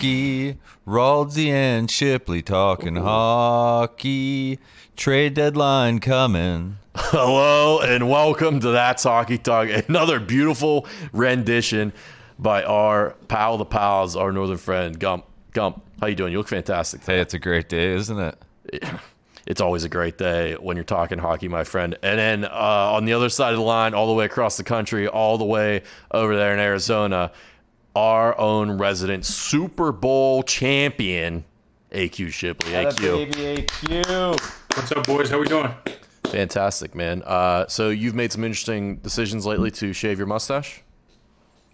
Hockey, Raldsy and Shipley talking hockey. Trade deadline coming. Hello and welcome to That's Hockey Talk. Another beautiful rendition by our pal, the pals, our northern friend Gump. Gump, how you doing? You look fantastic. Hey, it's a great day, isn't it? It's always a great day when you're talking hockey, my friend. And then uh, on the other side of the line, all the way across the country, all the way over there in Arizona, our own resident Super Bowl champion, AQ Shipley. AQ. Baby AQ. What's up, boys? How we doing? Fantastic, man. Uh, so you've made some interesting decisions lately to shave your mustache?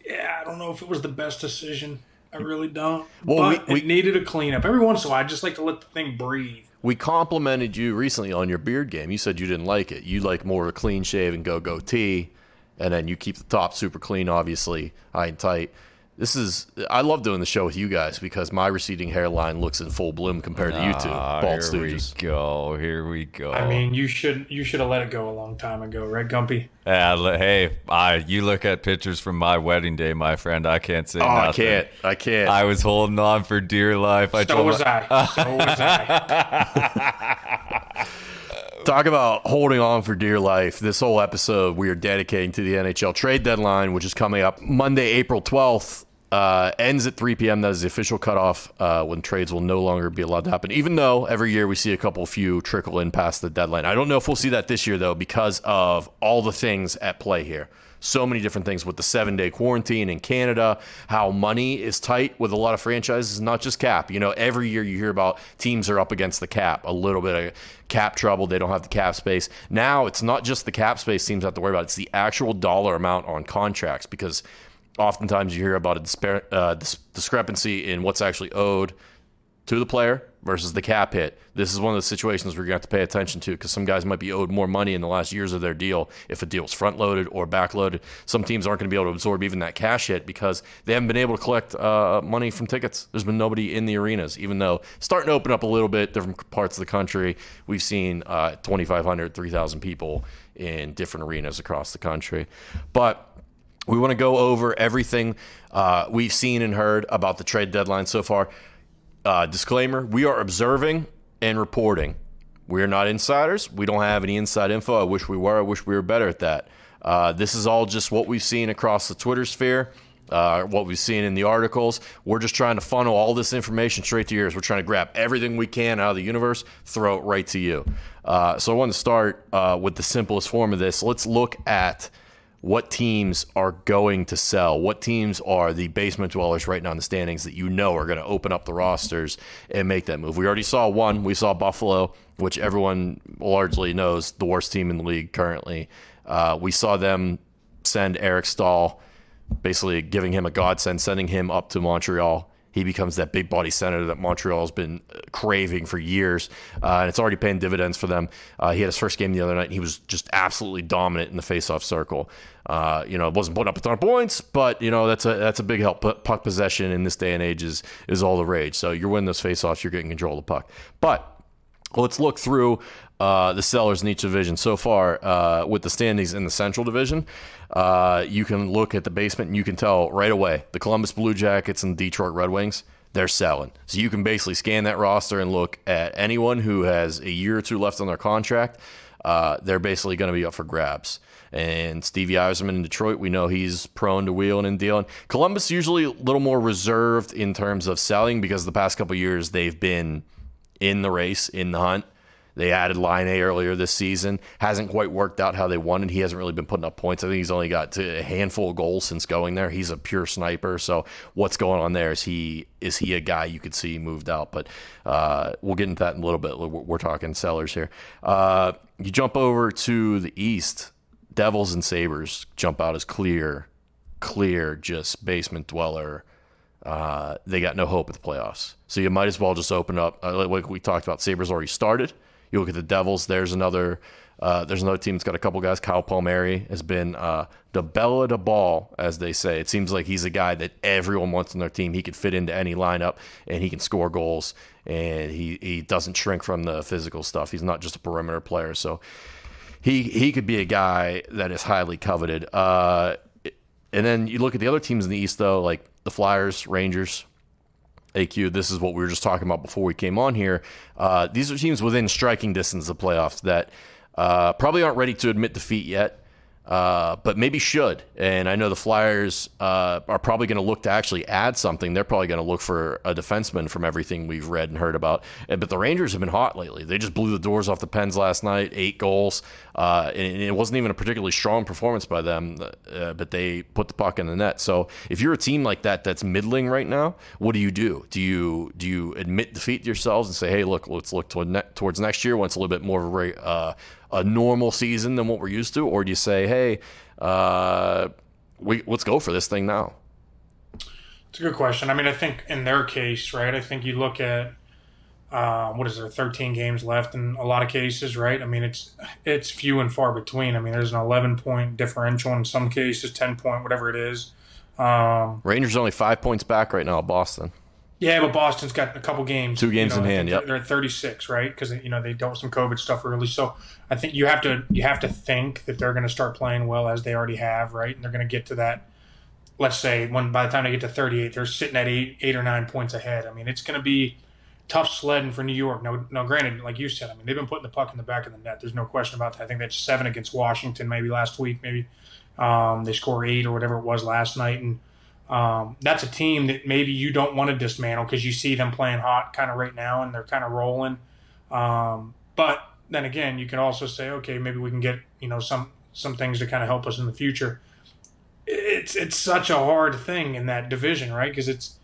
Yeah, I don't know if it was the best decision. I really don't. Well, but we- we- it needed a cleanup. Every once in a while, I just like to let the thing breathe. We complimented you recently on your beard game. You said you didn't like it. You like more of a clean shave and go goatee, and then you keep the top super clean, obviously, high and tight. This is I love doing the show with you guys because my receding hairline looks in full bloom compared to you two Ah, bald here we go. Here we go. I mean, you should you should have let it go a long time ago, right, Gumpy? Yeah, hey, I, you look at pictures from my wedding day, my friend. I can't say Oh, I can't. I can't. I was holding on for dear life. I So told was my- I. So was I. Talk about holding on for dear life. This whole episode we are dedicating to the NHL trade deadline, which is coming up Monday, April 12th. Uh, ends at 3 p.m. That is the official cutoff uh, when trades will no longer be allowed to happen. Even though every year we see a couple few trickle in past the deadline. I don't know if we'll see that this year, though, because of all the things at play here. So many different things with the seven day quarantine in Canada, how money is tight with a lot of franchises, not just cap. You know, every year you hear about teams are up against the cap, a little bit of cap trouble. They don't have the cap space. Now it's not just the cap space teams have to worry about, it's the actual dollar amount on contracts because oftentimes you hear about a dispar- uh, dis- discrepancy in what's actually owed to the player versus the cap hit. This is one of the situations we're going to have to pay attention to because some guys might be owed more money in the last years of their deal if a deal's front loaded or back loaded. Some teams aren't going to be able to absorb even that cash hit because they haven't been able to collect uh, money from tickets. There's been nobody in the arenas, even though starting to open up a little bit, different parts of the country. We've seen uh, 2,500, 3,000 people in different arenas across the country. But we want to go over everything uh, we've seen and heard about the trade deadline so far. Uh, disclaimer we are observing and reporting. We are not insiders. We don't have any inside info. I wish we were. I wish we were better at that. Uh, this is all just what we've seen across the Twitter sphere, uh, what we've seen in the articles. We're just trying to funnel all this information straight to your ears. We're trying to grab everything we can out of the universe, throw it right to you. Uh, so I want to start uh, with the simplest form of this. Let's look at what teams are going to sell, what teams are the basement dwellers right now in the standings that you know are going to open up the rosters and make that move. We already saw one. We saw Buffalo, which everyone largely knows the worst team in the league currently. Uh, we saw them send Eric Staal, basically giving him a godsend, sending him up to Montreal. He becomes that big body center that Montreal has been uh, craving for years, uh, and it's already paying dividends for them. Uh, he had his first game the other night, and he was just absolutely dominant in the faceoff circle. Uh, you know, it wasn't putting up a ton of points, but you know that's a that's a big help. But puck possession in this day and age is is all the rage. So you're winning those faceoffs, you're getting control of the puck. But let's look through uh, the sellers in each division so far uh, with the standings in the Central Division. Uh, you can look at the basement and you can tell right away the Columbus Blue Jackets and Detroit Red Wings. They're selling. So you can basically scan that roster and look at anyone who has a year or two left on their contract. Uh, they're basically going to be up for grabs. And Stevie Yzerman in Detroit, we know he's prone to wheeling and dealing. Columbus usually a little more reserved in terms of selling because the past couple years they've been in the race, in the hunt. They added Laine earlier this season. Hasn't quite worked out how they wanted. He hasn't really been putting up points. I think he's only got a handful of goals since going there. He's a pure sniper. So what's going on there? Is he is he a guy you could see moved out? But uh, we'll get into that in a little bit. We're, we're talking sellers here. Uh, you jump over to the East. Devils and Sabres jump out as clear, clear, just basement dweller uh, they got no hope at the playoffs. So you might as well just open up. Uh, like we talked about, Sabres already started. You look at the Devils. There's another. Uh, there's another team that's got a couple guys. Kyle Palmieri has been uh, the bella de ball, as they say. It seems like he's a guy that everyone wants on their team. He could fit into any lineup, and he can score goals. And he he doesn't shrink from the physical stuff. He's not just a perimeter player. So he he could be a guy that is highly coveted. Uh, and then you look at the other teams in the East, though, like the Flyers, Rangers, AQ. This is what we were just talking about before we came on here. Uh, these are teams within striking distance of playoffs that uh, probably aren't ready to admit defeat yet uh, but maybe should. And I know the Flyers uh, are probably going to look to actually add something. They're probably going to look for a defenseman from everything we've read and heard about. But the Rangers have been hot lately. They just blew the doors off the Pens last night, eight goals. Uh, and it wasn't even a particularly strong performance by them, uh, but they put the puck in the net. So if you're a team like that that's middling right now, what do you do? Do you do you admit defeat yourselves and say, hey, look, let's look toward ne- towards next year it's a little bit more of a uh, a normal season than what we're used to, or do you say, hey, uh, we let's go for this thing now? It's a good question. I mean, I think in their case, right? I think you look at uh, what is there, 13 games left in a lot of cases, right? I mean, it's it's few and far between. I mean, there's an 11 point differential in some cases, 10 point, whatever it is. Um, Rangers only five points back right now, Boston. Yeah, but Boston's got a couple games, two games you know, in hand. Yep, they're at 36, right? Because you know they dealt with some COVID stuff early. So I think you have to you have to think that they're going to start playing well as they already have, right? And they're going to get to that. Let's say when by the time they get to 38, they're sitting at eight eight or nine points ahead. I mean, it's going to be tough sledding for New York. No, no. Granted, like you said, I mean they've been putting the puck in the back of the net. There's no question about that. I think that's seven against Washington, maybe last week. Maybe um, they score eight or whatever it was last night, and um, that's a team that maybe you don't want to dismantle because you see them playing hot kind of right now and they're kind of rolling. Um, but then again, you can also say, okay, maybe we can get you know some some things to kind of help us in the future. It's it's such a hard thing in that division, right? Because it's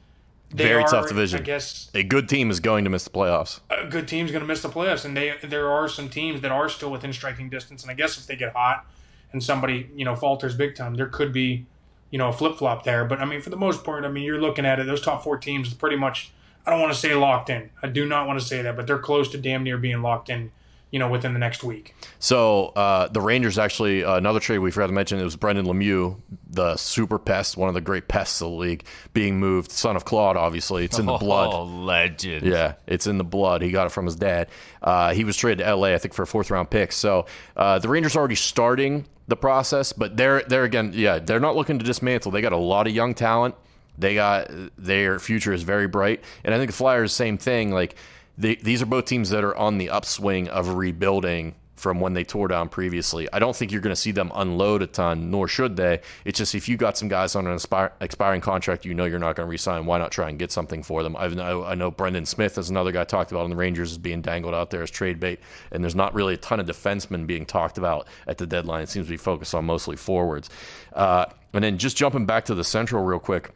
very are, tough division. I guess a good team is going to miss the playoffs. A good team's going to miss the playoffs, and they there are some teams that are still within striking distance. And I guess if they get hot and somebody you know falters big time, there could be you know, a flip flop there. But I mean, for the most part, I mean, you're looking at it, those top four teams pretty much, I don't want to say locked in. I do not want to say that, but they're close to damn near being locked in, you know, within the next week. So uh, the Rangers actually, uh, another trade we forgot to mention, it was Brendan Lemieux, the super pest, one of the great pests of the league, being moved. Son of Claude, obviously. It's in the blood. Oh, legend. Yeah, it's in the blood. He got it from his dad. Uh, he was traded to LA, I think, for a fourth round pick. So uh, the Rangers are already starting the process, but they're they're again, yeah, they're not looking to dismantle. They got a lot of young talent. They got their future is very bright, and I think the Flyers same thing. Like they, these are both teams that are on the upswing of rebuilding from when they tore down previously. I don't think you're going to see them unload a ton, nor should they. It's just if you got some guys on an expiring contract, you know you're not going to resign. Why not try and get something for them? I know, I know Brendan Smith is another guy talked about on the Rangers is being dangled out there as trade bait, and there's not really a ton of defensemen being talked about at the deadline. It seems to be focused on mostly forwards. Uh, and then just jumping back to the Central real quick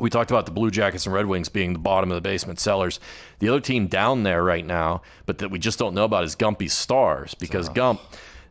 we talked about the Blue Jackets and Red Wings being the bottom of the basement sellers. The other team down there right now, but that we just don't know about is Gumpy's Stars because. Gump,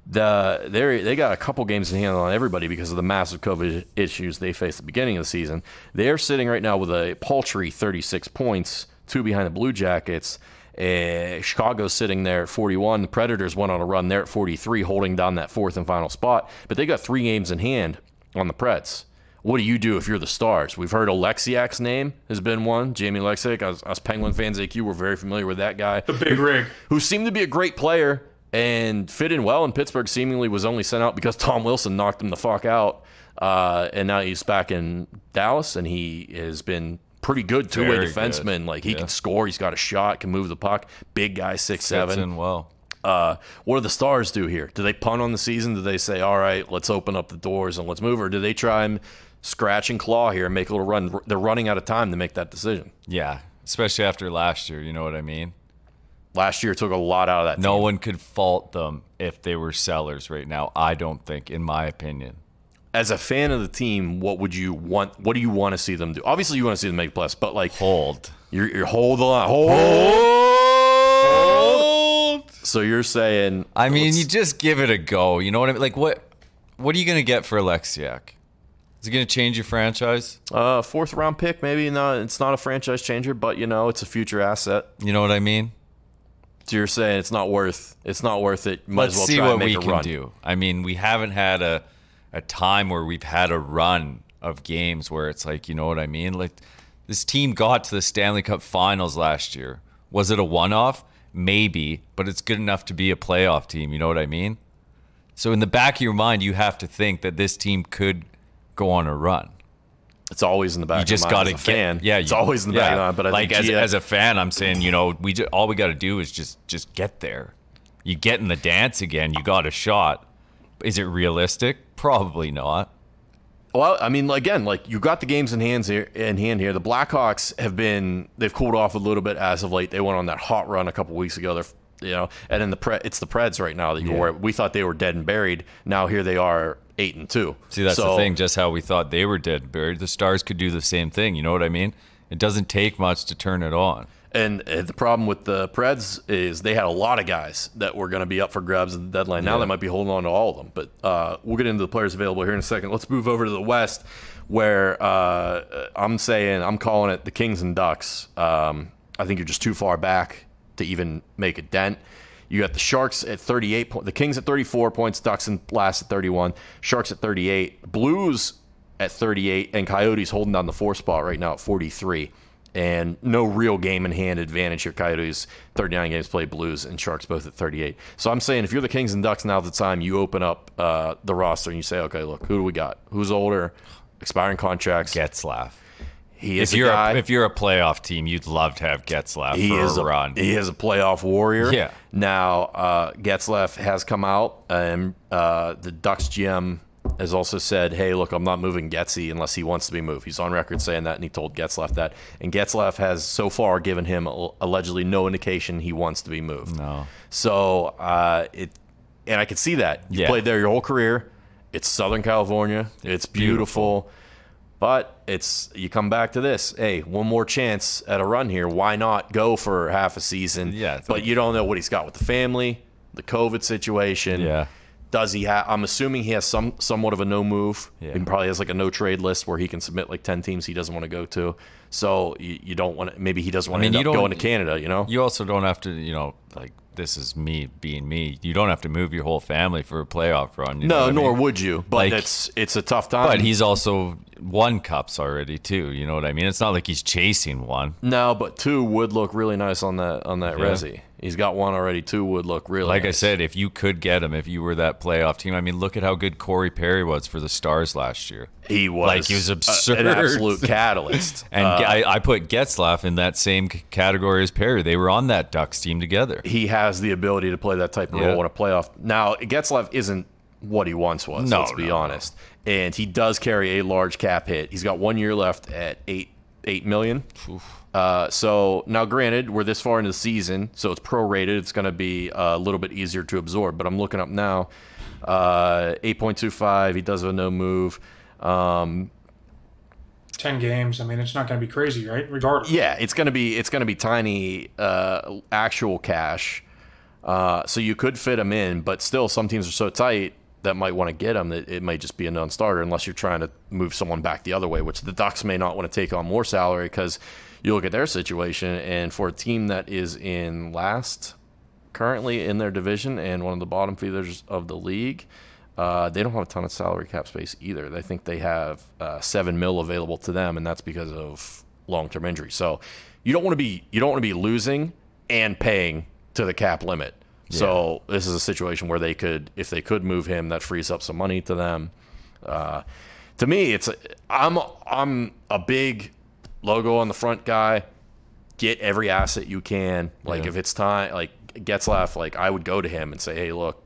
the they they got a couple games in hand on everybody because of the massive COVID issues they faced at the beginning of the season. They're sitting right now with a paltry 36 points, two behind the Blue Jackets. Uh, Chicago's sitting there at 41. The Predators went on a run there at 43, holding down that fourth and final spot. But they got three games in hand on the Preds what do you do if you're the stars? We've heard Oleksiak's name has been one. Jamie Oleksiak, us, us Penguin fans, AQ, we're very familiar with that guy. The big rig. Who seemed to be a great player and fit in well in Pittsburgh, seemingly was only sent out because Tom Wilson knocked him the fuck out. Uh, and now he's back in Dallas, and he has been pretty good two way defenseman. Good. Like he yeah. can score, he's got a shot, can move the puck. Big guy, six Fits seven. In well. Uh, what do the stars do here? Do they punt on the season? Do they say, "All right, let's open up the doors and let's move," or do they try and scratch and claw here and make a little run. They're running out of time to make that decision. Yeah, especially after last year. You know what I mean? Last year took a lot out of that. No team. one could fault them if they were sellers right now. I don't think, in my opinion. As a fan of the team, what would you want? What do you want to see them do? Obviously, you want to see them make plus, but like hold. You're, you're hold on, hold. hold. So you're saying? I mean, you just give it a go. You know what I mean? Like what? What are you gonna get for Oleksiak? Is it going to change your franchise? Uh, fourth round pick, maybe. not. it's not a franchise changer, but you know, it's a future asset. You know what I mean? So you're saying it's not worth it's not worth it. Might Let's well see what we can run. do. I mean, we haven't had a a time where we've had a run of games where it's like, you know what I mean? Like this team got to the Stanley Cup Finals last year. Was it a one-off? Maybe, but it's good enough to be a playoff team. You know what I mean? So in the back of your mind, you have to think that this team could go on a run. It's always in the back. You just got to get fan. Yeah, it's you- always in the yeah. back of mind. But I like as, Gia- as a fan, I'm saying you know we just, all we got to do is just just get there. You get in the dance again. You got a shot. Is it realistic? Probably not. Well, I mean, again, like you got the games in hands here. In hand here, the Blackhawks have been they've cooled off a little bit as of late. They went on that hot run a couple weeks ago. They're you know, and then the pre, it's the Preds right now that you Yeah. were. We thought they were dead and buried. Now here they are, eight and two. See, that's So- the thing. Just how we thought they were dead and buried. The Stars could do the same thing. You know what I mean? It doesn't take much to turn it on. And uh, the problem with the Preds is they had a lot of guys that were going to be up for grabs at the deadline. Now Yeah. they might be holding on to all of them. But uh, we'll get into the players available here in a second. Let's move over to the West, where uh, I'm saying I'm calling it the Kings and Ducks. Um, I think you're just too far back to even make a dent. You got the Sharks at 38 points, the Kings at 34 points, Ducks in last at 31, Sharks at 38, Blues at 38, and Coyotes holding down the four spot right now at 43. And no real game in hand advantage here. Coyotes 39 games played, Blues and Sharks both at 38. So I'm saying if you're the Kings and Ducks, now's the time you open up uh, the roster and you say, okay, look, who do we got? Who's older? Expiring contracts. Getzlaff. he is If you're a guy. a, if you're a playoff team, you'd love to have Getzlaff he for is a a run. He is a playoff warrior. Yeah. Now uh, Getzlaff has come out, and uh, the Ducks GM has also said, "Hey, look, I'm not moving Getzey unless he wants to be moved." He's on record saying that, and he told Getzlaff that. And Getzlaff has so far given him allegedly no indication he wants to be moved. No. So uh, it, and I can see that you Yeah. played there your whole career. It's Southern California. It's beautiful. But it's you come back to this. Hey, one more chance at a run here. Why not go for half a season? Yeah, But like- you don't know what he's got with the family, the COVID situation. Yeah. Does he have? I'm assuming he has some somewhat of a no move. Yeah. He probably has like a no trade list where he can submit like ten teams he doesn't want to go to. So you, you don't want to. Maybe he doesn't want mean, to end up going to Canada. You know. You also don't have to, you know, like this is me being me. You don't have to move your whole family for a playoff run. You know no, what I nor mean? would you. But Like- it's it's a tough time. But he's also won cups already too. You know what I mean? It's not like he's chasing one. No, but two would look really nice on that on that Yeah. resi. He's got one already. Two would look really Like I said, if you could get him, if you were that playoff team, I mean, look at how good Corey Perry was for the Stars last year. he was like, he was absurd, a- an absolute catalyst. And Uh, I, I put Getzlaff in that same category as Perry. They were on that Ducks team together. he has the ability to play that type of Yeah. role in a playoff. Now, Getzlaff isn't what he once was. No, let's be no, honest. And he does carry a large cap hit. He's got one year left at eight eight million. Uh, so now, granted, we're this far into the season, so it's prorated. It's going to be a little bit easier to absorb. But I'm looking up now. Uh, 8.25. He does have a no move. Um, Ten games. I mean, it's not going to be crazy, right? Regardless. Yeah, it's gonna be it's gonna be tiny uh, actual cash, uh, so you could fit him in, but still, some teams are so tight that might want to get him that it might just be a non-starter unless you're trying to move someone back the other way, which the Ducks may not want to take on more salary because you look at their situation, and for a team that is in last currently in their division and one of the bottom feeders of the league. Uh, they don't have a ton of salary cap space either. They think they have uh, seven mil available to them, and that's because of long-term injury. So you don't want to be you don't want to be losing and paying to the cap limit. So this is a situation where they could, if they could move him, that frees up some money to them. Uh, to me, it's a, I'm I'm a big logo on the front guy. Get every asset you can. Like Yeah. if it's time, like Getzlaff, like I would go to him and say, hey, look,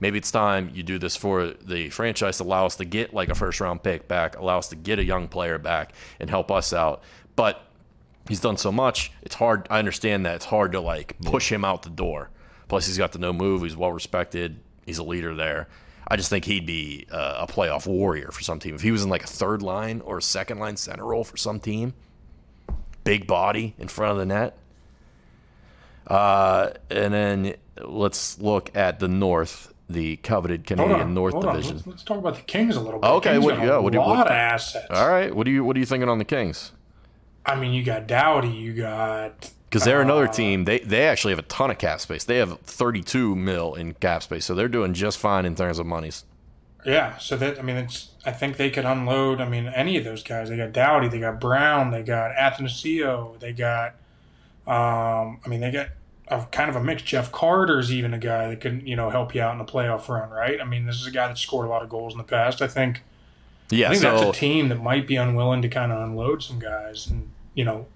maybe it's time you do this for the franchise to allow us to get like a first round pick back, allow us to get a young player back and help us out. But he's done so much, it's hard. I understand that it's hard to like push him out the door. Plus, he's got the no move. He's well respected. He's a leader there. I just think he'd be uh, a playoff warrior for some team. If he was in like a third line or a second line center role for some team, big body in front of the net. Uh, and then let's look at the North, the coveted Canadian on, North. Division. Let's, let's talk about the Kings a little bit. Okay, what- yeah, a what do you- lot what- of assets. All right, what do you what are you thinking on the Kings? I mean, you got Doughty, you got Because they're another Uh, team. They they actually have a ton of cap space. They have 32 mil in cap space, so they're doing just fine in terms of monies. yeah. So that I mean, it's I think they could unload. I mean, any of those guys. They got Doughty, they got Brown, they got Athanasiou, they got. Um, I mean, they got a kind of a mix. Jeff Carter's even a guy that can you know help you out in a playoff run, right? I mean, this is a guy that scored a lot of goals in the past. I think. Yeah, I think so that's a team that might be unwilling to kind of unload some guys and you know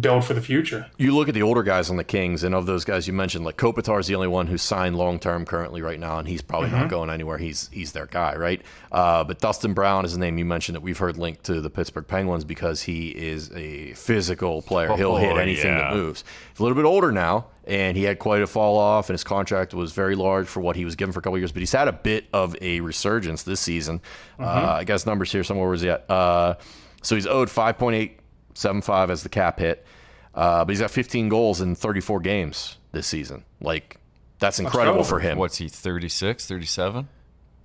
build for the future. you look at the older guys on the Kings, and of those guys you mentioned, like Kopitar is the only one who's signed long term currently right now, and he's probably Mm-hmm. not going anywhere. He's he's their guy, right? Uh, but Dustin Brown is a name you mentioned that we've heard linked to the Pittsburgh Penguins because he is a physical player. He'll hit Oh, anything that moves. He's a little bit older now, and he had quite a fall off, and his contract was very large for what he was given for a couple years. But he's had a bit of a resurgence this season. Mm-hmm. Uh, I guess numbers here somewhere was he at? Uh, so he's owed five point eight seven five as the cap hit. Uh, but he's got 15 goals in 34 games this season. Like, that's incredible for him. What's he, 36, 37?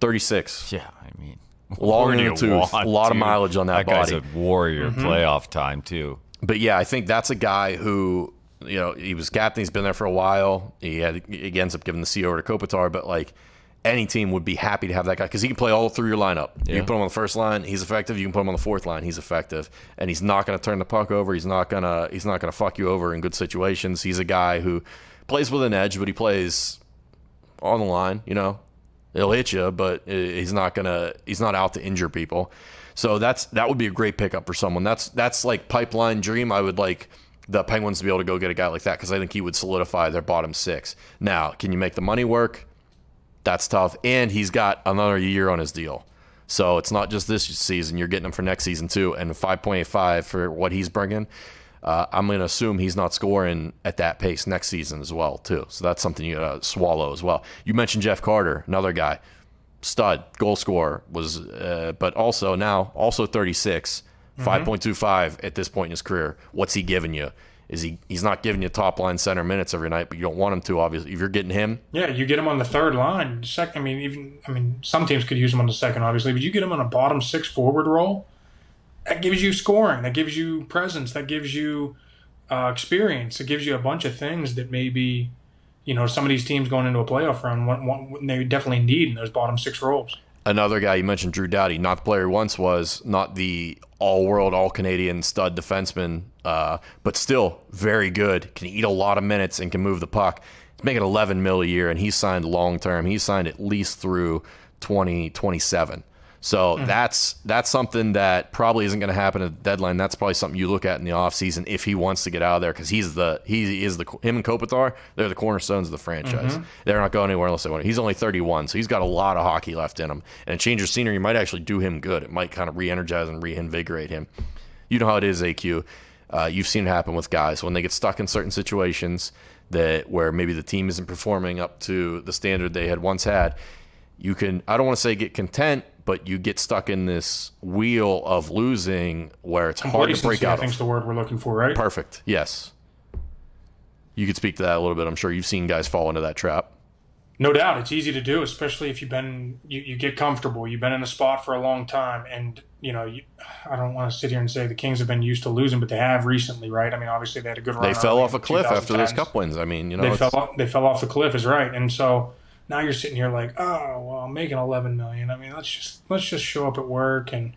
36. Yeah, I mean, Long where in the tooth. want A lot of mileage on that guy's body. a warrior Mm-hmm. playoff time, too. But yeah, I think that's a guy who, you know, he was captain. He's been there for a while. He had he ends up giving the C over to Kopitar, but like any team would be happy to have that guy because he can play all through your lineup. You can put him on the first line, he's effective. You can put him on the fourth line, he's effective, and he's not going to turn the puck over. He's not gonna he's not gonna fuck you over in good situations. He's a guy who plays with an edge, but he plays on the line. You know, he'll hit you, but he's not gonna he's not out to injure people. So that's that would be a great pickup for someone. That's that's like pipeline dream. I would like the Penguins to be able to go get a guy like that because I think he would solidify their bottom six. Now, can you make the money work? That's tough, and he's got another year on his deal. So it's not just this season; you're getting him for next season too. And 5.85 for what he's bringing, uh, I'm going to assume he's not scoring at that pace next season as well too. So that's something you got to swallow as well. You mentioned Jeff Carter, another guy, stud, goal scorer was, uh, but also now also 36, 5.25 at this point in his career. What's he giving you? Is he? He's not giving you top line center minutes every night, but you don't want him to. Obviously, if you're getting him, Yeah, you get him on the third line. Second, I mean, even I mean, some teams could use him on the second, obviously, but you get him on a bottom six forward role. That gives you scoring. That gives you presence. That gives you uh, experience. It gives you a bunch of things that maybe, you know, some of these teams going into a playoff run, they definitely need in those bottom six roles. Another guy you mentioned, Drew Doughty, not the player he once was, not the all-world, all-Canadian stud defenseman, uh, but still very good. Can eat a lot of minutes and can move the puck. He's making 11 mil a year, and he's signed long-term. He's signed at least through 2027. So that's that's something that probably isn't going to happen at the deadline. That's probably something you look at in the offseason if he wants to get out of there because he's the he is the him and Kopitar they're the cornerstones of the franchise. They're not going anywhere unless they want. to. He's only 31, so he's got a lot of hockey left in him. And a change of scenery might actually do him good. It might kind of re-energize and reinvigorate him. You know how it is, AQ. Uh, you've seen it happen with guys when they get stuck in certain situations that where maybe the team isn't performing up to the standard they had once had you can I don't want to say get content, but you get stuck in this wheel of losing where it's hard to break out. I think's of. the word we're looking for, right? Perfect. Yes. You could speak to that a little bit. I'm sure you've seen guys fall into that trap. No doubt, it's easy to do, especially if you've been you, you get comfortable. You've been in a spot for a long time, and you know you, I don't want to sit here and say the Kings have been used to losing, but they have recently, right? I mean, obviously they had a good run. They fell off a cliff after those cup wins. I mean, you know, They fell off, they fell off the cliff, is right, and so now you're sitting here like, oh well, I'm making 11 million. I mean, let's just let's just show up at work and.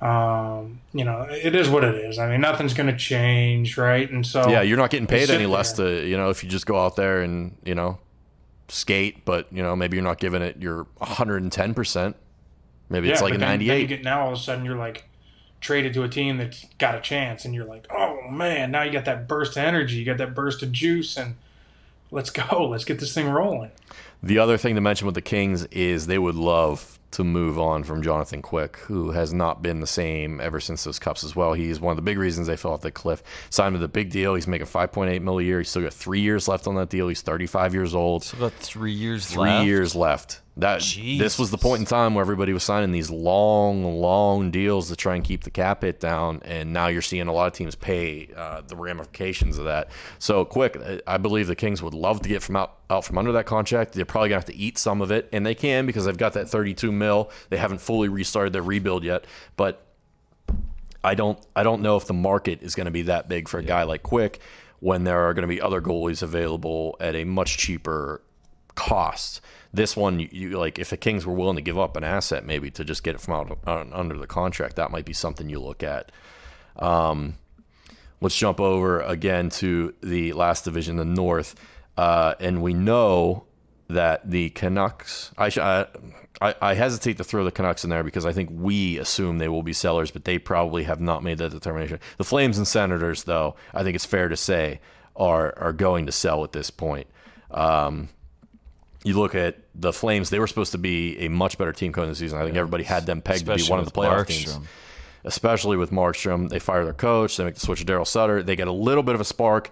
Um, you know, it is what it is. I mean, nothing's going to change, right? And so, yeah, you're not getting paid any less there. to you know if you just go out there and you know skate, but you know maybe you're not giving it your 110 percent. Maybe it's like a but then- then you 98. get now all of a sudden you're like traded to a team that's got a chance, and you're like, oh man, now you got that burst of energy, you got that burst of juice, and let's go, let's get this thing rolling. The other thing to mention with the Kings is they would love to move on from Jonathan Quick, who has not been the same ever since those cups as well. He's one of the big reasons they fell off the cliff. Signed with a big deal. He's making 5.8 mil a year. He's still got three years left on that deal. He's 35 years old. It's about three years Three left. years left. That this was the point in time where everybody was signing these long, long deals to try and keep the cap hit down, and now you're seeing a lot of teams pay uh, the ramifications of that. So quick, I believe the Kings would love to get from out out from under that contract. They're probably gonna have to eat some of it, and they can because they've got that 32 mil. They haven't fully restarted their rebuild yet, but I don't I don't know if the market is going to be that big for a guy like Quick when there are going to be other goalies available at a much cheaper cost. This one, you, you like if the Kings were willing to give up an asset maybe to just get it from out, out under the contract, that might be something you look at. Um, let's jump over again to the last division, the North, uh, and we know that the Canucks. I, sh- I I hesitate to throw the Canucks in there because I think we assume they will be sellers, but they probably have not made that determination. The Flames and Senators, though, I think it's fair to say are are going to sell at this point. Um, you look at the Flames; they were supposed to be a much better team coming this season. I think everybody had them pegged to be one of the playoff teams especially with Markstrom. They fire their coach. They make the switch to Darryl Sutter. They get a little bit of a spark.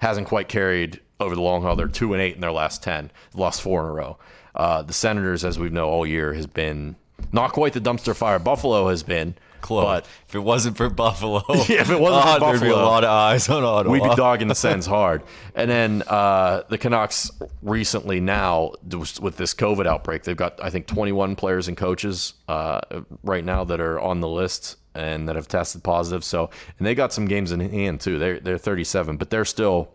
Hasn't quite carried over the long haul. They're two and eight in their last ten. Lost four in a row. Uh, the Senators, as we know all year, has been not quite the dumpster fire Buffalo has been. Close. But if it wasn't for Buffalo, Yeah, if it wasn't for Buffalo, there'd be a lot of eyes on Ottawa. We'd be dogging the Sens hard. And then uh, the Canucks recently now, with this COVID outbreak, they've got, I think, 21 players and coaches uh, right now that are on the list and that have tested positive. So, and they got some games in hand too. They're, they're 37, but they're still,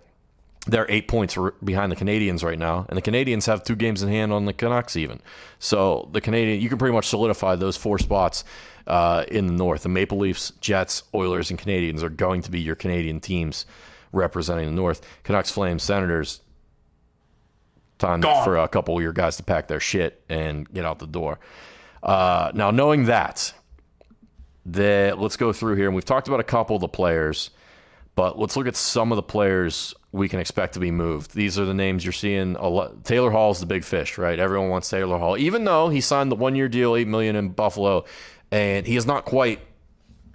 they're eight points behind the Canadiens right now. And the Canadiens have two games in hand on the Canucks even. So the Canadian, you can pretty much solidify those four spots uh, in the North. The Maple Leafs, Jets, Oilers, and Canadiens are going to be your Canadian teams representing the North. Canucks, Flames, Senators. Time Gone. for a couple of your guys to pack their shit and get out the door. Uh, now, knowing that, the let's go through here, and we've talked about a couple of the players, but let's look at some of the players we can expect to be moved. These are the names you're seeing. A lot. Taylor Hall's the big fish, right? Everyone wants Taylor Hall, even though he signed the one-year deal, eight million in Buffalo, and he has not quite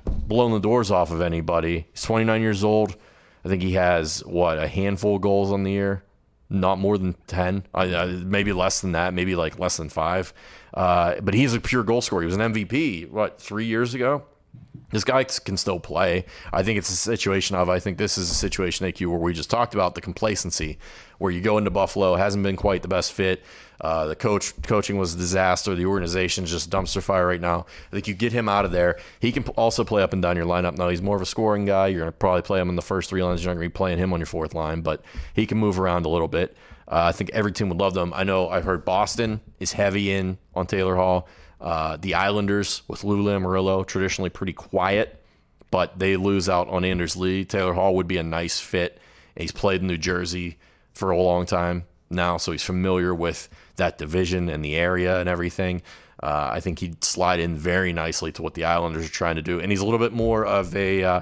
blown the doors off of anybody. He's 29 years old. I think he has what a handful of goals on the year, not more than 10. I, I, maybe less than that, maybe like less than five. Uh, but he's a pure goal scorer. He was an MVP what three years ago. This guy can still play. I think it's a situation of. I think this is a situation, AQ, where we just talked about the complacency, where you go into Buffalo, hasn't been quite the best fit. Uh, the coach coaching was a disaster. The organization's just dumpster fire right now. I think you get him out of there. He can also play up and down your lineup. Now he's more of a scoring guy. You're to probably play him in the first three lines. You're not to be playing him on your fourth line, but he can move around a little bit. Uh, I think every team would love them. I know I've heard Boston is heavy in on Taylor Hall. Uh, the Islanders with Lou Lamoriello, traditionally pretty quiet, but they lose out on Anders Lee. Taylor Hall would be a nice fit. He's played in New Jersey for a long time now, so he's familiar with that division and the area and everything. Uh, I think he'd slide in very nicely to what the Islanders are trying to do, and he's a little bit more of a. Uh,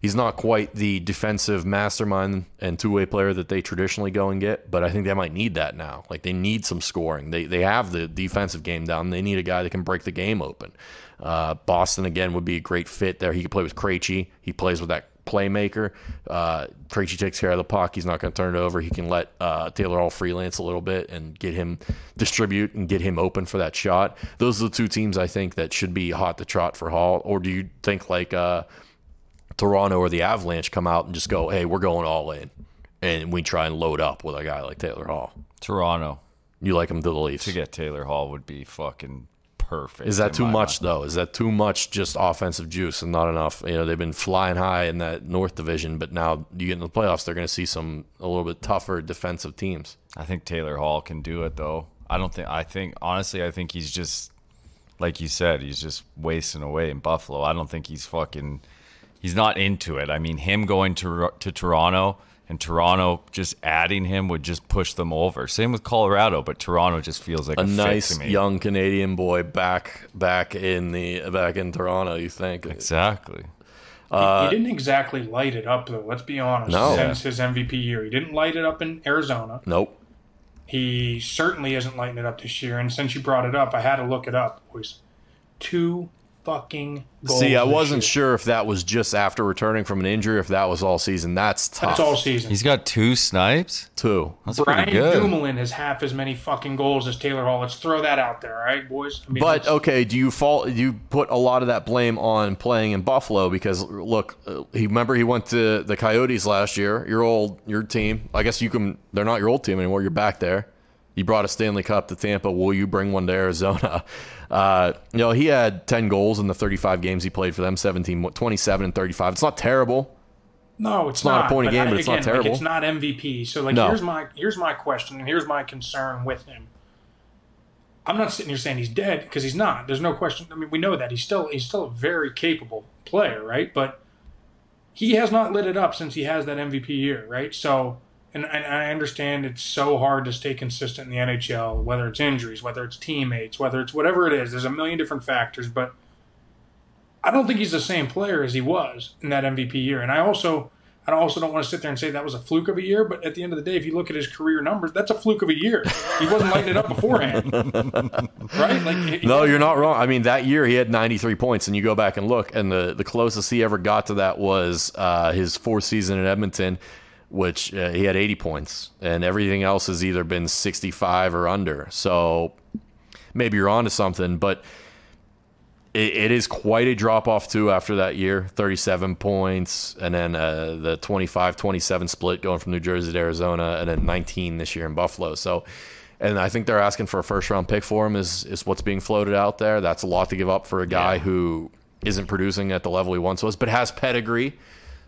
he's not quite the defensive mastermind and two-way player that they traditionally go and get, but I think they might need that now. Like they need some scoring. They they have the defensive game down. They need a guy that can break the game open. Uh, Boston again would be a great fit there. He could play with Krejci. He plays with that playmaker. Uh, Krejci takes care of the puck. He's not going to turn it over. He can let uh, Taylor Hall freelance a little bit and get him distribute and get him open for that shot. Those are the two teams I think that should be hot to trot for Hall. Or do you think like uh, Toronto or the Avalanche come out and just go, hey, we're going all in, and we try and load up with a guy like Taylor Hall? Toronto You like him to the Leafs? to get Taylor Hall would be fucking perfect. Is that too much mind. though? Is that too much just offensive juice and not enough? You know, they've been flying high in that North Division, but now you get in the playoffs, they're going to see some a little bit tougher defensive teams. I think Taylor Hall can do it though. I don't think. I think honestly, I think he's just like you said. He's just wasting away in Buffalo. I don't think he's fucking. He's not into it. I mean, him going to to Toronto and Toronto just adding him would just push them over. Same with Colorado, but Toronto just feels like a, A fit nice to me. young Canadian boy back back in the back in Toronto. You think? Exactly. he uh, didn't exactly light it up though. Let's be honest. No. Since his MVP year, he didn't light it up in Arizona. Nope. He certainly isn't lighting it up this year. And since you brought it up, I had to look it up. Boys, two fucking goals. See, I wasn't year. sure if that was just after returning from an injury, if that was all season. That's tough. That's all season. He's got two snipes. Two. That's Brian pretty good. Dumoulin has half as many fucking goals as Taylor Hall. Let's throw that out there, all right, boys? I mean, But let's- okay, do you fault? Do you put a lot of that blame on playing in Buffalo because look, uh, he remember he went to the Coyotes last year. Your old your team. I guess you can. They're not your old team anymore. You're back there. You brought a Stanley Cup to Tampa. Will you bring one to Arizona? Uh, you know, he had 10 goals in the 35 games he played for them, 17, 27 and 35. It's not terrible. No, it's, not a not. point a game, I- but it's not terrible. Like, it's not MVP. So like, No. here's my here's my question, and here's my concern with him. I'm not sitting here saying he's dead because he's not. There's no question. I mean, we know that he's still he's still a very capable player, right? But he has not lit it up since he has that MVP year, right? So and, and I understand it's so hard to stay consistent in the NHL, whether it's injuries, whether it's teammates, whether it's whatever it is. There's a million different factors, but I don't think he's the same player as he was in that MVP year. And I also I also don't want to sit there and say that was a fluke of a year, but at the end of the day, if you look at his career numbers, that's a fluke of a year. He wasn't lighting it up beforehand, right? Like, no, you're not wrong. I mean, that year he had 93 points, and you go back and look, and the the closest he ever got to that was uh, his fourth season in Edmonton, which uh, he had 80 points, and everything else has either been 65 or under. So maybe you're onto something, but it, it is quite a drop off too after that year 37 points and then uh, the 25 27 split going from new jersey to arizona and then 19 this year in buffalo so and i think they're asking for a first round pick for him is is what's being floated out there that's a lot to give up for a guy yeah. who isn't producing at the level he once was but has pedigree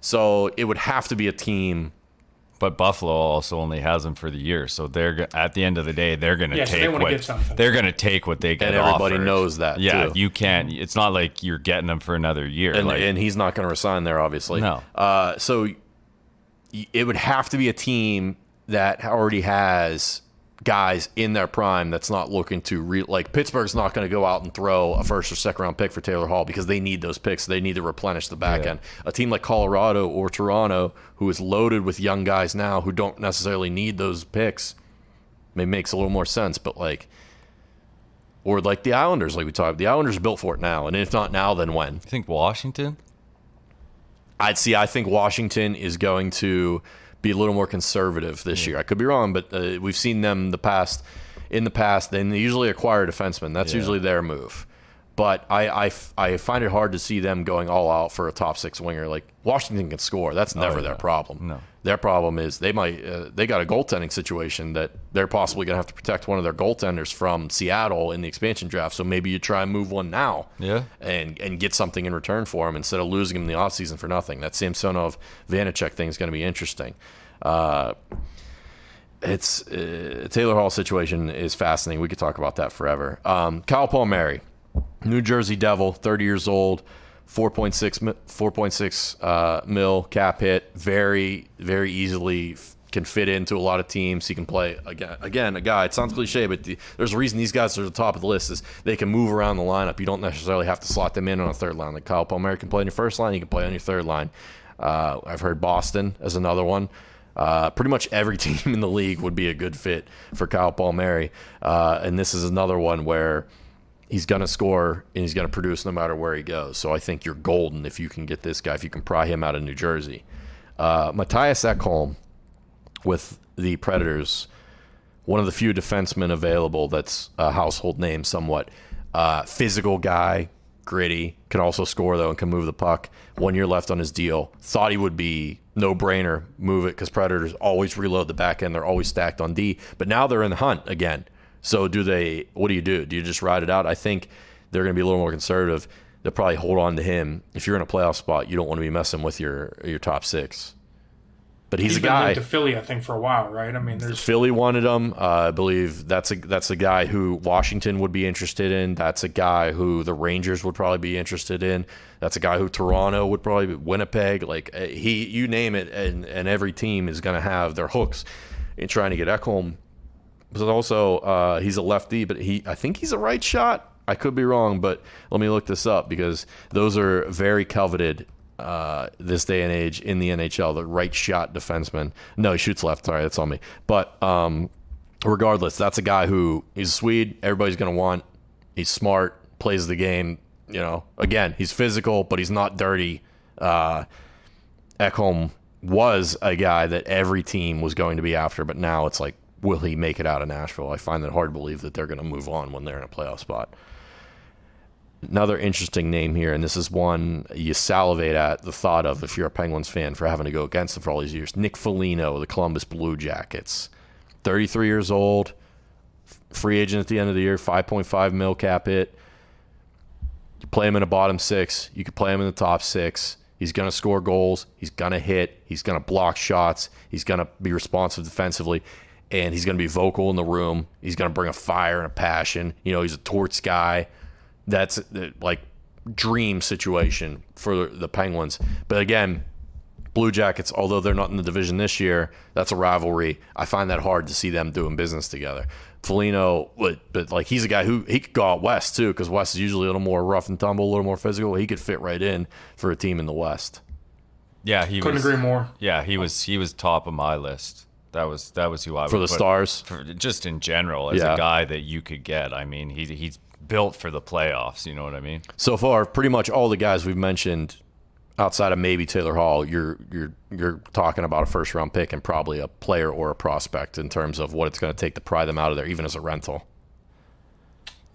so it would have to be a team but Buffalo also only has them for the year, so they're at the end of the day they're going to yeah, take so they what they're going to take what they get. And everybody offered. knows that. Yeah, too. you can't. It's not like you're getting them for another year. And, like, and he's not going to resign there, obviously. No. Uh, so it would have to be a team that already has guys in their prime that's not looking to re- like Pittsburgh's not going to go out and throw a first or second round pick for Taylor Hall because they need those picks. They need to replenish the back yeah. end. A team like Colorado or Toronto, who is loaded with young guys now who don't necessarily need those picks, it makes a little more sense. But like, or like the Islanders, like we talked, the Islanders are built for it now, and if not now, then when? You think Washington? I'd see. I think Washington is going to be a little more conservative this yeah. year. I could be wrong, but uh, we've seen them the past in the past. They usually acquire defensemen. That's yeah. usually their move. But I, I, I find it hard to see them going all out for a top six winger. Like Washington can score. That's never oh, their problem. No. Their problem is they might uh, they got a goaltending situation that they're possibly going to have to protect one of their goaltenders from Seattle in the expansion draft. So maybe you try and move one now, yeah, and and get something in return for him instead of losing him in the offseason for nothing. That Samsonov Vanecek thing is going to be interesting. Uh, it's uh, Taylor Hall situation is fascinating. We could talk about that forever. Um, Kyle Palmieri, New Jersey Devil, 30 years old. 4.6 4.6 uh, mil cap hit. Very very easily can fit into a lot of teams. He can play again. Again, a guy. It sounds cliche, but the, there's a reason these guys are at the top of the list. Is they can move around the lineup. You don't necessarily have to slot them in on a third line. Like Kyle Palmieri can play on your first line. He can play on your third line. Uh, I've heard Boston as another one. Uh, pretty much every team in the league would be a good fit for Kyle Palmieri, uh, and this is another one where he's going to score and he's going to produce no matter where he goes. So I think you're golden if you can get this guy, if you can pry him out of New Jersey. Uh, Mattias Ekholm with the Predators, one of the few defensemen available that's a household name somewhat. Uh, physical guy, gritty, can also score though and can move the puck. One year left on his deal. Thought he would be no brainer, move it because Predators always reload the back end. They're always stacked on D, but now they're in the hunt again. So do they? What do you do? Do you just ride it out? I think they're going to be a little more conservative. They'll probably hold on to him. If you're in a playoff spot, you don't want to be messing with your your top six. But he's, he's a guy to Philly, I think, for a while, right? I mean, there's Philly wanted him. Uh, I believe that's a that's a guy who Washington would be interested in. That's a guy who the Rangers would probably be interested in. That's a guy who Toronto would probably be, Winnipeg. Like uh, he, you name it, and and every team is going to have their hooks in trying to get Ekholm but also uh, he's a lefty, but he I think he's a right shot. I could be wrong, but let me look this up because those are very coveted uh, this day and age in the NHL. The right shot defenseman. No, he shoots left. Sorry, that's on me. But um, regardless, that's a guy who he's a Swede. Everybody's going to want. He's smart, plays the game. You know, again, he's physical, but he's not dirty. Uh, Ekholm was a guy that every team was going to be after, but now it's like will he make it out of Nashville? I find it hard to believe that they're going to move on when they're in a playoff spot. Another interesting name here, and this is one you salivate at the thought of if you're a Penguins fan for having to go against them for all these years. Nick Foligno, the Columbus Blue Jackets, 33 years old, free agent at the end of the year, 5.5 mil cap hit. You play him in a bottom six. You could play him in the top six. He's going to score goals. He's going to hit. He's going to block shots. He's going to be responsive defensively and he's going to be vocal in the room. He's going to bring a fire and a passion. You know, he's a torts guy. That's uh, like dream situation for the Penguins. But again, Blue Jackets, although they're not in the division this year, that's a rivalry. I find that hard to see them doing business together. Foligno, but, but like he's a guy who he could go out west too, because West is usually a little more rough and tumble, a little more physical. He could fit right in for a team in the West. Yeah, he Couldn't was, agree more. Yeah, he was he was top of my list. That was that was who I was. For would the put- Stars? for, just in general as Yeah. a guy that you could get. I mean, he he's built for the playoffs. You know what I mean? So far, pretty much all the guys we've mentioned, outside of maybe Taylor Hall, you're you're you're talking about a first round pick and probably a player or a prospect in terms of what it's going to take to pry them out of there, even as a rental.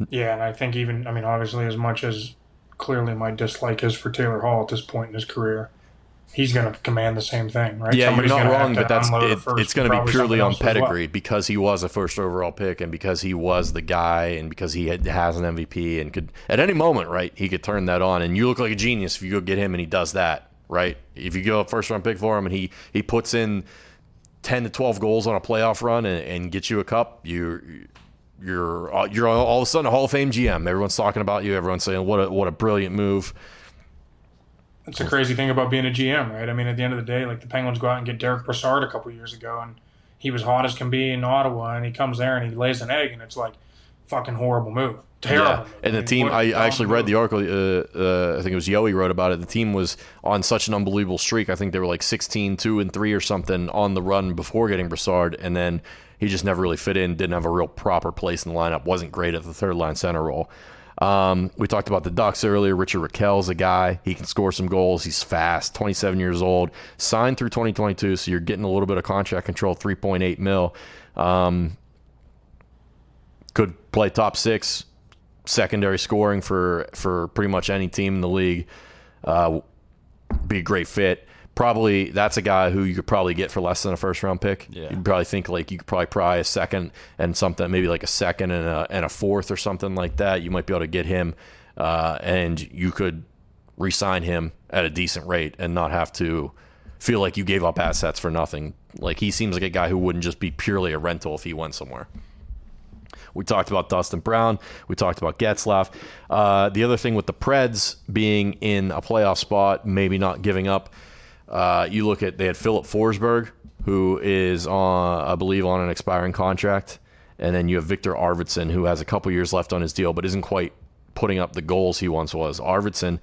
Yeah, and I think even I mean obviously as much as clearly my dislike is for Taylor Hall at this point in his career, he's going to command the same thing, right? Yeah, Somebody's you're not wrong, but that's it, it's going to be purely on as well. pedigree because he was a first overall pick and because he was the guy and because he had, has an MVP and could at any moment, right, he could turn that on. And you look like a genius if you go get him and he does that, right? If you go a first round pick for him and he he puts in ten to twelve goals on a playoff run and, and gets you a cup, you. You're you're all of a sudden a Hall of Fame GM. Everyone's talking about you. Everyone's saying what a what a brilliant move. That's the crazy thing about being a GM, right? I mean, at the end of the day, like the Penguins go out and get Derek Brassard a couple years ago, and he was hot as can be in Ottawa, and he comes there and he lays an egg, and it's like fucking horrible move, terrible. Yeah, move. and the mean, team. I, a I, I dumb actually read the article. Uh, uh, I think it was Yohe wrote about it. The team was on such an unbelievable streak. I think they were like 16, 2, and 3 or something on the run before getting Brassard, and then he just never really fit in. Didn't have a real proper place in the lineup. wasn't great at the third line center role. Um, we talked about the Ducks earlier. Rickard Rakell's a guy. He can score some goals. He's fast. 27 years old. Signed through 2022, so you're getting a little bit of contract control. 3.8 mil. Um, could play top six, secondary scoring for for pretty much any team in the league. Uh, be a great fit. Probably that's a guy who you could probably get for less than a first round pick. Yeah. You'd probably think like you could probably pry a second and something, maybe like a second and a and a fourth or something like that. You might be able to get him, uh, and you could re-sign him at a decent rate and not have to feel like you gave up assets for nothing. Like he seems like a guy who wouldn't just be purely a rental if he went somewhere. We talked about Dustin Brown. We talked about Getzlaff. Uh, the other thing with the Preds being in a playoff spot, maybe not giving up. Uh, you look at they had Filip Forsberg, who is on, I believe, on an expiring contract, and then you have Viktor Arvidsson, who has a couple years left on his deal, but isn't quite putting up the goals he once was. Arvidsson,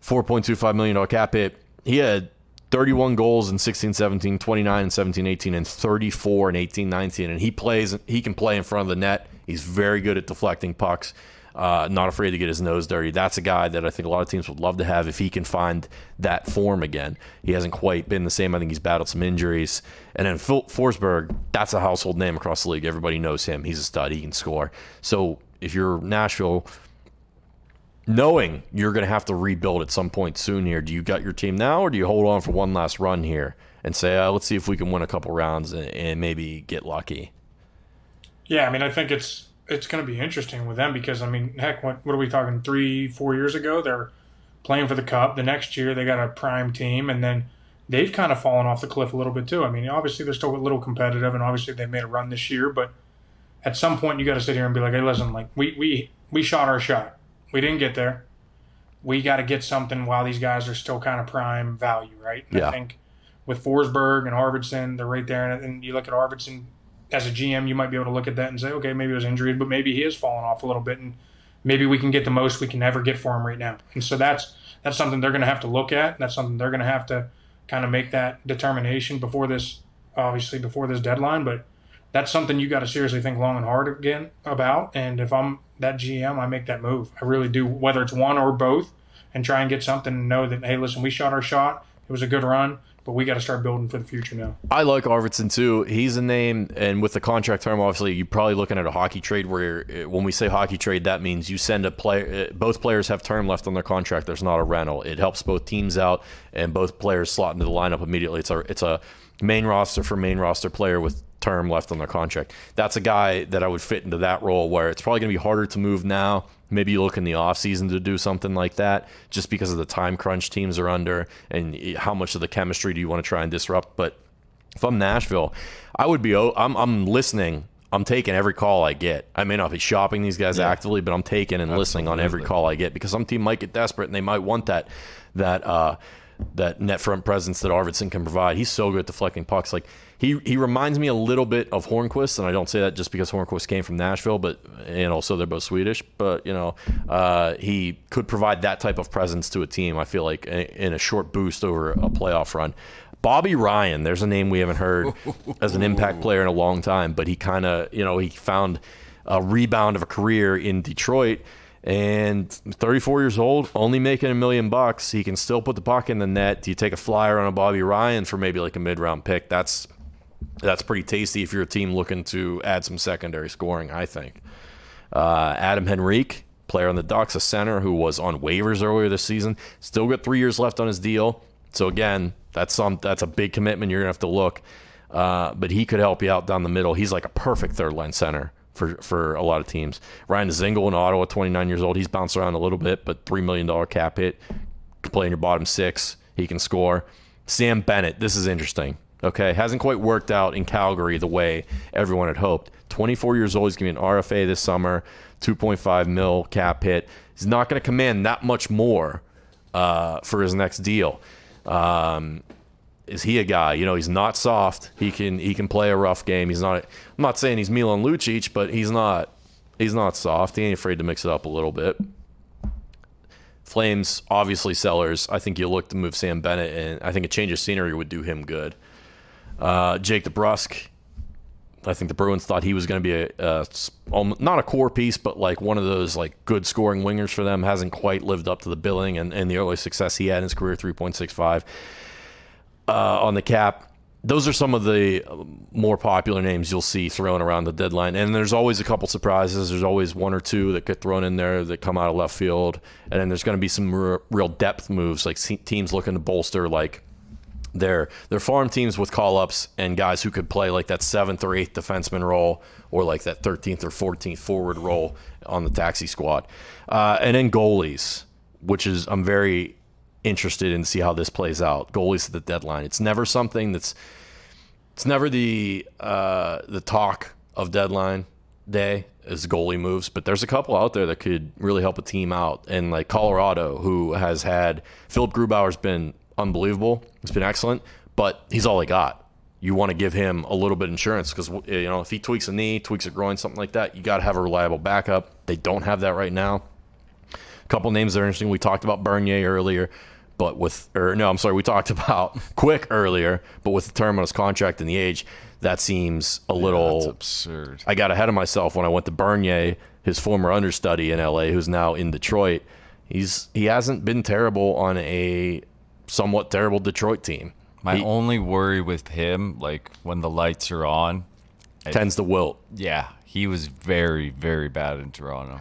four point two five million dollar cap hit. He had 31 goals in 16 17 29 and 17 18 and 34 and 18 19 and he plays he can play in front of the net he's very good at deflecting pucks uh, not afraid to get his nose dirty. That's a guy that i think a lot of teams would love to have if he can find that form again. He hasn't quite been the same. I think he's battled some injuries. And then Phil forsberg that's a household name across the league. Everybody knows him. He's a stud. He can score. So if you're nashville knowing you're going to have to rebuild at some point soon here, do you got your team now, or do you hold on for one last run here and say, uh, let's see if we can win a couple rounds and, and maybe get lucky? Yeah, I mean, I think it's it's going to be interesting with them because I mean, heck, what what are we talking? Three, four years ago, they're playing for the cup. The next year, they got a prime team, and then they've kind of fallen off the cliff a little bit too. I mean, obviously they're still a little competitive, and obviously they made a run this year, but at some point you got to sit here and be like, hey, listen, like we we we shot our shot. We didn't get there. We got to get something while these guys are still kind of prime value, right? And Yeah. I think with Forsberg and Arvidsson, they're right there. And, and you look at Arvidsson as a GM, you might be able to look at that and say, okay, maybe it was injuries, but maybe he is falling off a little bit, and maybe we can get the most we can ever get for him right now. And so that's that's something they're going to have to look at. That's something they're going to have to kind of make that determination before this, obviously before this deadline. But that's something you got to seriously think long and hard again about. And if I'm that GM, I make that move. I really do, whether it's one or both, and try and get something and know that hey, listen, we shot our shot. It was a good run, but we got to start building for the future now. I like Arvidsson too. He's a name, and with the contract term, obviously, you're probably looking at a hockey trade where, uh, when we say hockey trade, that means you send a player. uh, Both players have term left on their contract. There's not a rental. It helps both teams out, and both players slot into the lineup immediately. It's a it's a main roster for main roster player with term left on their contract. That's a guy that I would fit into that role where it's probably going to be harder to move now. Maybe you look in the offseason to do something like that just because of the time crunch teams are under and how much of the chemistry do you want to try and disrupt. But if I'm Nashville, I would be. I'm, I'm listening. I'm taking every call I get. I may not be shopping these guys actively, but I'm taking and listening on every call I get because some team might get desperate and they might want that that uh, that net front presence that Arvidsson can provide. He's so good at deflecting pucks. Like he he reminds me a little bit of Hornqvist, and I don't say that just because Hornqvist came from Nashville, but and also they're both Swedish. But you know, uh, he could provide that type of presence to a team. I feel like in a short boost over a playoff run. Bobby Ryan, there's a name we haven't heard as an impact player in a long time, but he kind of you know he found a rebound of a career in Detroit and 34 years old, only making a million bucks. He can still put the puck in the net. Do you take a flyer on a Bobby Ryan for maybe like a mid round pick? That's that's pretty tasty if you're a team looking to add some secondary scoring. I think. Uh, Adam Henrique, player on the Ducks, a center who was on waivers earlier this season, still got three years left on his deal. So again, that's some that's a big commitment. You're gonna have to look, uh, but he could help you out down the middle. He's like a perfect third line center for for a lot of teams. Ryan Dzingel in Ottawa, 29 years old. He's bounced around a little bit, but three million dollar cap hit. Can play in your bottom six. He can score. Sam Bennett. This is interesting. Okay, hasn't quite worked out in Calgary the way everyone had hoped. 24 years old. He's going to be an RFA this summer. 2.5 mil cap hit. He's not going to command that much more uh, for his next deal. Um, is he a guy? You know, he's not soft. He can he can play a rough game. He's not. I'm not saying he's Milan Lucic, but he's not. He's not soft. He ain't afraid to mix it up a little bit. Flames obviously sellers. I think you look to move Sam Bennett, and I think a change of scenery would do him good. Uh, Jake DeBrusk. I think the Bruins thought he was going to be a, a, not a core piece, but like one of those like good scoring wingers for them. Hasn't quite lived up to the billing and, and the early success he had in his career, three point six five uh, on the cap. Those are some of the more popular names you'll see thrown around the deadline. And there's always a couple surprises. There's always one or two that get thrown in there that come out of left field. And then there's going to be some r- real depth moves, like teams looking to bolster, like their their farm teams with call ups and guys who could play like that seventh or eighth defenseman role or like that 13th or 14th forward role on the taxi squad. Uh, and then goalies, which is I'm very interested in see how this plays out. Goalies at the deadline. It's never something that's it's never the uh, the talk of deadline day as goalie moves, but there's a couple out there that could really help a team out. And like Colorado, who has had Philipp Grubauer's been unbelievable. It's been excellent, but he's all he got. You want to give him a little bit of insurance because you know if he tweaks a knee, tweaks a groin, something like that, you got to have a reliable backup. They don't have that right now. A couple names that are interesting. We talked about Bernier earlier but with or no, I'm sorry, we talked about Quick earlier, but with the term on his contract and the age, that seems a little yeah, absurd. I got ahead of myself when I went to Bernier, his former understudy in LA, who's now in Detroit. He's he hasn't been terrible on a somewhat terrible Detroit team. My he, only worry with him, like when the lights are on, tends to wilt. Yeah, he was very, very bad in Toronto.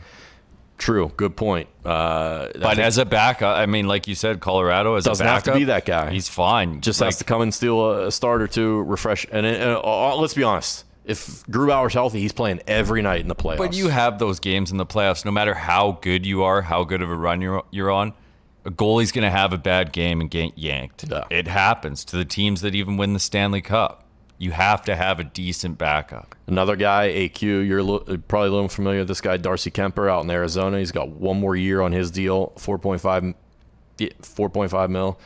True. Good point. Uh, but as a backup, I mean, like you said, Colorado as doesn't a backup, have to be that guy. He's fine. Just like, has to come and steal a, start or two, refresh. And, and uh, uh, let's be honest, if Grubauer's healthy, he's playing every night in the playoffs. But you have those games in the playoffs. No matter how good you are, how good of a run you're you're on, a goalie's going to have a bad game and get yanked. Yeah. It happens to the teams that even win the Stanley Cup you have to have a decent backup. Another guy, AQ, you're probably a little familiar with this guy, Darcy Kuemper, out in Arizona. He's got one more year on his deal, 4.5, 4.5 mil.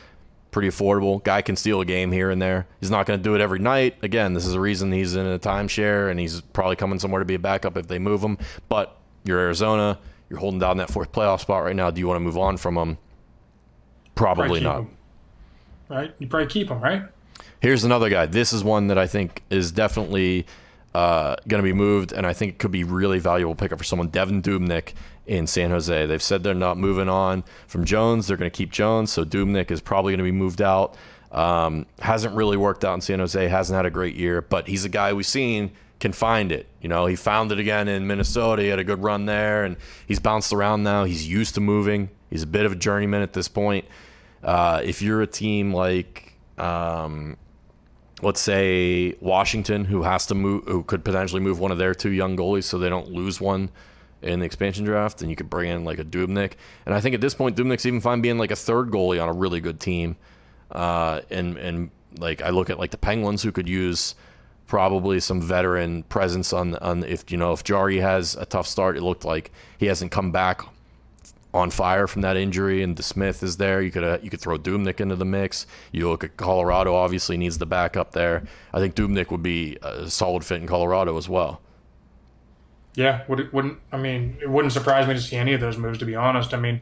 Pretty affordable. Guy can steal a game here and there. He's not going to do it every night. Again, this is a reason he's in a timeshare and he's probably coming somewhere to be a backup if they move him. But you're Arizona. You're holding down that fourth playoff spot right now. Do you want to move on from him? Probably, not. Him. Right? You probably keep him, right? Here's another guy. This is one that I think is definitely uh, going to be moved, and I think it could be really valuable pickup for someone. Devan Dubnyk in San Jose. They've said they're not moving on from Jones. They're going to keep Jones, so Dubnyk is probably going to be moved out. Um, hasn't really worked out in San Jose. Hasn't had a great year, but he's a guy we've seen can find it. You know, he found it again in Minnesota. He had a good run there, and he's bounced around now. He's used to moving. He's a bit of a journeyman at this point. Uh, if you're a team like um, let's say Washington, who has to move, who could potentially move one of their two young goalies, so they don't lose one in the expansion draft, and you could bring in like a Dubnyk. And I think at this point, Dubnyk's even fine being like a third goalie on a really good team. Uh, and and like I look at like the Penguins, who could use probably some veteran presence on on if you know if Jarry has a tough start. It looked like he hasn't come back on fire from that injury, and DeSmith is there. You could uh, you could throw Dubnyk into the mix. You look at Colorado, obviously needs the backup there. I think Dubnyk would be a solid fit in Colorado as well. Yeah, would it wouldn't I mean it wouldn't surprise me to see any of those moves. To be honest, I mean,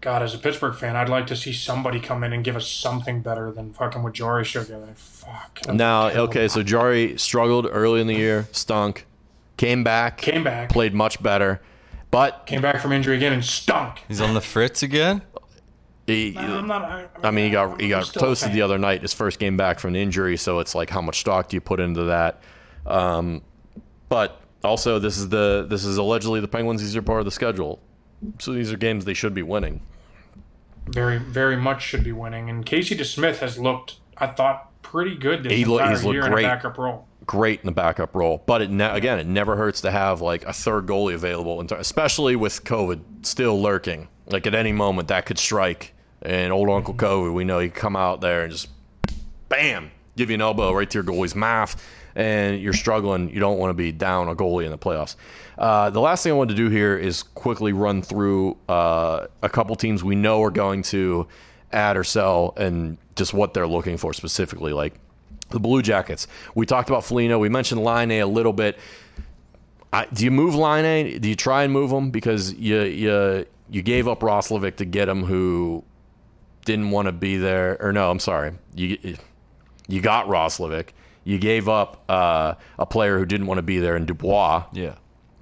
God, as a Pittsburgh fan, I'd like to see somebody come in and give us something better than fucking what Jarry showed the other. Fuck. Now, okay, so Jarry struggled early in the year, stunk, came back, came back, played much better, but came back from injury again and stunk. He's on the fritz again. He, I'm not. I, I mean, he got he I'm got toasted the other night, his first game back from an injury. So it's like, how much stock do you put into that? Um, but also, this is the this is allegedly the Penguins' easier part of the schedule. So these are games they should be winning. very, very much should be winning. And Casey DeSmith has looked, I thought, pretty good this He lo- entire he's looked year in a backup role. Great in the backup role, but it ne- again, it never hurts to have like a third goalie available, in ter- especially with COVID still lurking. Like at any moment, that could strike. And old Uncle COVID, we know he come out there and just bam, give you an elbow right to your goalie's mouth, and you're struggling. You don't want to be down a goalie in the playoffs. Uh, the last thing I wanted to do here is quickly run through uh, a couple teams we know are going to add or sell and just what they're looking for specifically. Like the Blue Jackets. We talked about Foligno. We mentioned Laine a little bit. I, do you move Laine? Do you try and move him because you you you gave up Roslovic to get him who didn't want to be there? Or no, I'm sorry. You you got Roslovic. You gave up uh, a player who didn't want to be there in Dubois Yeah.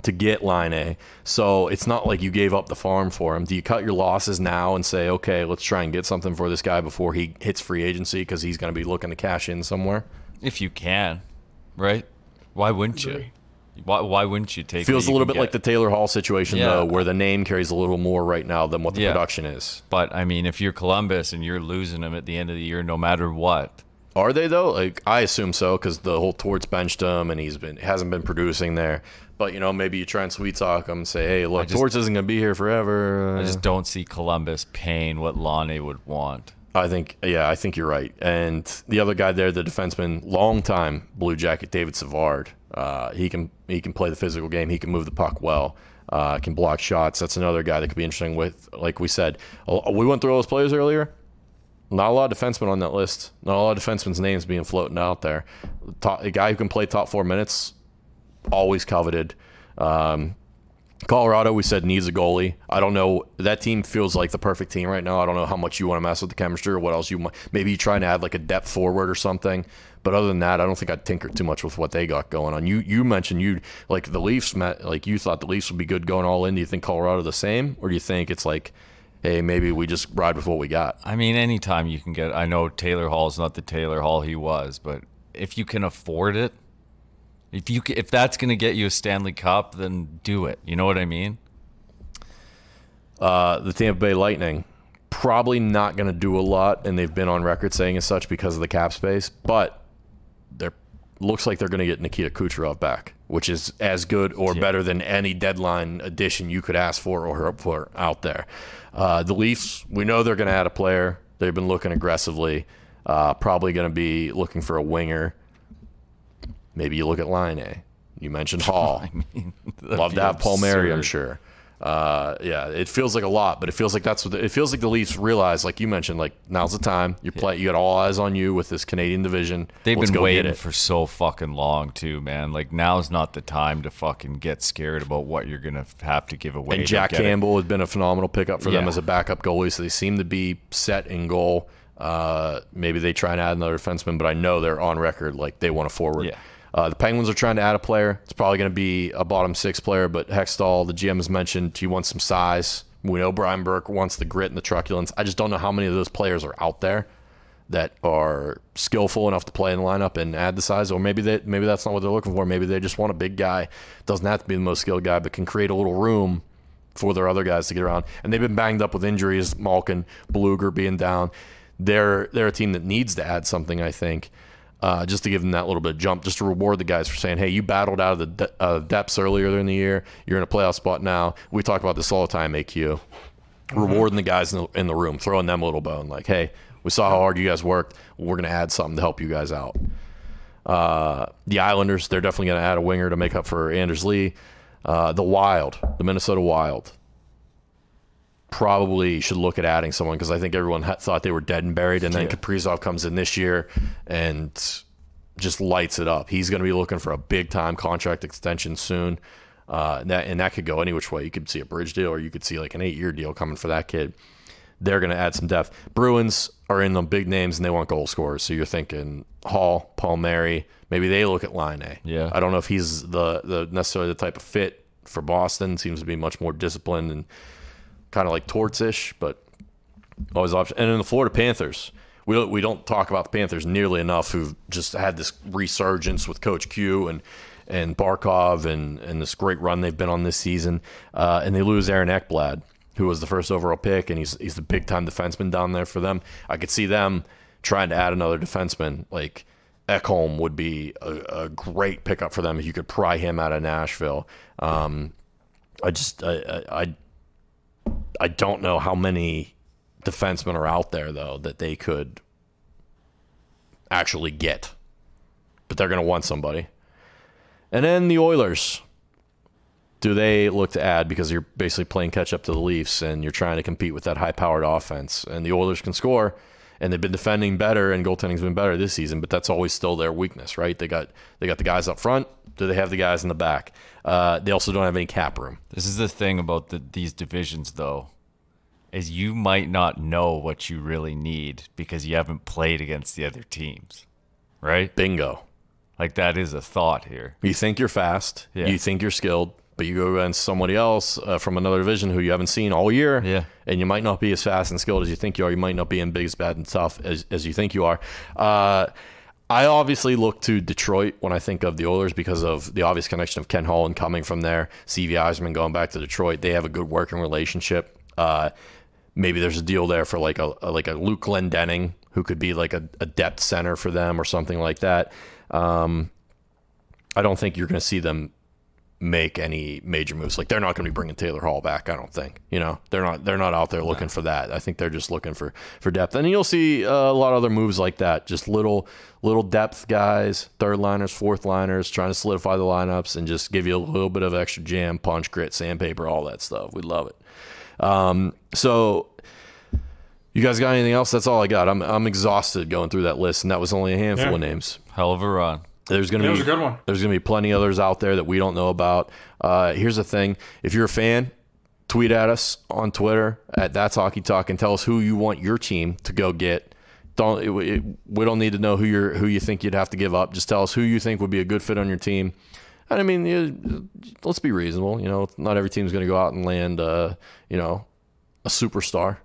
To get Laine. So it's not like you gave up the farm for him. Do you cut your losses now and say, okay, let's try and get something for this guy before he hits free agency because he's going to be looking to cash in somewhere? If you can, right? Why wouldn't you? Why, why wouldn't you take? Feels what a little can bit like the? Taylor Hall situation, Yeah. though, where the name carries a little more right now than what the Yeah. production is. But I mean, if you're Columbus and you're losing them at the end of the year, no matter what, Are they though? Like I assume so because the whole Torts benched him and he's been hasn't been producing there. But you know maybe you try and sweet talk them, and say, hey, look, just- Torts isn't going to be here forever. I just don't see Columbus paying what Lonnie would want. I think, yeah, I think you're right. And the other guy there, the defenseman, long time Blue Jacket, David Savard. Uh, he can he can play the physical game. He can move the puck well. Uh, can block shots. That's another guy that could be interesting. With like we said, we went through all those players earlier. Not a lot of defensemen on that list. Not a lot of defensemen's names being floating out there. Top, a guy who can play top four minutes, always coveted. Um, Colorado, we said needs a goalie. I don't know. That team feels like the perfect team right now. I don't know how much you want to mess with the chemistry or what else you might. Maybe you try and add like a depth forward or something. But other than that, I don't think I'd tinker too much with what they got going on. You you mentioned you like the Leafs. Met, like you thought the Leafs would be good going all in. Do you think Colorado the same, or do you think it's like, hey, maybe we just ride with what we got? I mean, anytime you can get. I know Taylor Hall is not the Taylor Hall he was, but if you can afford it, if you if that's going to get you a Stanley Cup, then do it. You know what I mean? Uh, the Tampa Bay Lightning probably not going to do a lot, and they've been on record saying as such because of the cap space. But they're looks like they're going to get Nikita Kucherov back, which is as good or better than any deadline addition you could ask for or hope for out there. Uh, the Leafs, we know they're going to add a player. They've been looking aggressively. Uh, probably going to be looking for a winger. Maybe you look at Laine. You mentioned Hall. I mean, Love to have Palmieri, I'm sure. Uh, yeah, it feels like a lot, but it feels like that's what the, it feels like. The Leafs realize, like you mentioned, like now's the time. You're play, you got all eyes on you with this Canadian division. They've Let's been waiting for so fucking long too, man. Like now's not the time to fucking get scared about what you're gonna have to give away. And Jack get it. Campbell has been a phenomenal pickup for them as a backup goalie, so they seem to be set in goal. Uh, maybe they try and add another defenseman, but I know they're on record like they want a forward. Yeah. Uh, the Penguins are trying to add a player. It's probably going to be a bottom six player, but Hextall, the GM has mentioned he wants some size. We know Brian Burke wants the grit and the truculence. I just don't know how many of those players are out there that are skillful enough to play in the lineup and add the size, or maybe they maybe that's not what they're looking for. Maybe they just want a big guy. Doesn't have to be the most skilled guy, but can create a little room for their other guys to get around. And they've been banged up with injuries, Malkin, Beluga being down. They're they're a team that needs to add something, I think, uh, just to give them that little bit of jump, just to reward the guys for saying, "Hey, you battled out of the de- uh, depths earlier in the year. You're in a playoff spot now." We talk about this all the time, AQ. Rewarding the guys in the, in the room, throwing them a little bone, like, "Hey, we saw how hard you guys worked. We're gonna add something to help you guys out." Uh, the Islanders, they're definitely going to add a winger to make up for Anders Lee. Uh, the Wild, the Minnesota Wild. Probably should look at adding someone because I think everyone ha- thought they were dead and buried, and then Yeah. Kaprizov comes in this year and just lights it up. He's going to be looking for a big time contract extension soon. Uh, and that and that could go any which way. You could see a bridge deal, or you could see like an eight year deal coming for that kid. They're going to add some depth. Bruins are in the big names and they want goal scorers. So you're thinking Hall, Palmieri. Maybe they look at Laine. Yeah. I don't know if he's the the necessarily the type of fit for Boston. Seems to be much more disciplined and kind of like Torts-ish, but always option. And in the Florida Panthers, we don't, we don't talk about the Panthers nearly enough. Who've just had this resurgence with Coach Q and and Barkov and and this great run they've been on this season. Uh, and they lose Aaron Ekblad, who was the first overall pick, and he's he's the big time defenseman down there for them. I could see them trying to add another defenseman like. Ekholm would be a, a great pickup for them if you could pry him out of Nashville. Um, I just I, I I I don't know how many defensemen are out there though that they could actually get, but they're going to want somebody. And then the Oilers. Do they look to add because you're basically playing catch up to the Leafs and you're trying to compete with that high powered offense? And the Oilers can score, and they've been defending better and goaltending's been better this season, but that's always still their weakness, right? They got they got the guys up front. Do they have the guys in the back? Uh, they also don't have any cap room. This is the thing about the, these divisions, though, is you might not know what you really need because you haven't played against the other teams, right? Bingo. Like that is a thought here. You think you're fast. Yeah. You think you're skilled, but you go against somebody else uh, from another division who you haven't seen all year. Yeah. And you might not be as fast and skilled as you think you are. You might not be in big, as bad, and tough as, as you think you are. Uh, I obviously look to Detroit when I think of the Oilers because of the obvious connection of Ken Holland coming from there, Stevie Yzerman going back to Detroit. They have a good working relationship. Uh, maybe there's a deal there for like a, a- like a Luke Glendening who could be like a, a depth center for them or something like that. Um, I don't think you're going to see them make any major moves. Like they're not going to be bringing Taylor Hall back. I don't think. You know, they're not. They're not out there looking for that. I think they're just looking for for depth. And you'll see uh, a lot of other moves like that. Just little little depth guys, third liners, fourth liners, trying to solidify the lineups and just give you a little bit of extra jam, punch, grit, sandpaper, all that stuff. We love it. Um, so. You guys got anything else? That's all I got. I'm I'm exhausted going through that list, and that was only a handful Yeah. of names. Hell of a run. There's going to be a good one. there's going to be plenty others out there that we don't know about. Uh, here's the thing: if you're a fan, tweet at us on Twitter at That's Hockey Talk and tell us who you want your team to go get. Don't it, it- we don't need to know who you're who you think you'd have to give up. Just tell us who you think would be a good fit on your team. And I mean, you- let's be reasonable. You know, not every team's going to go out and land, uh, you know, a superstar.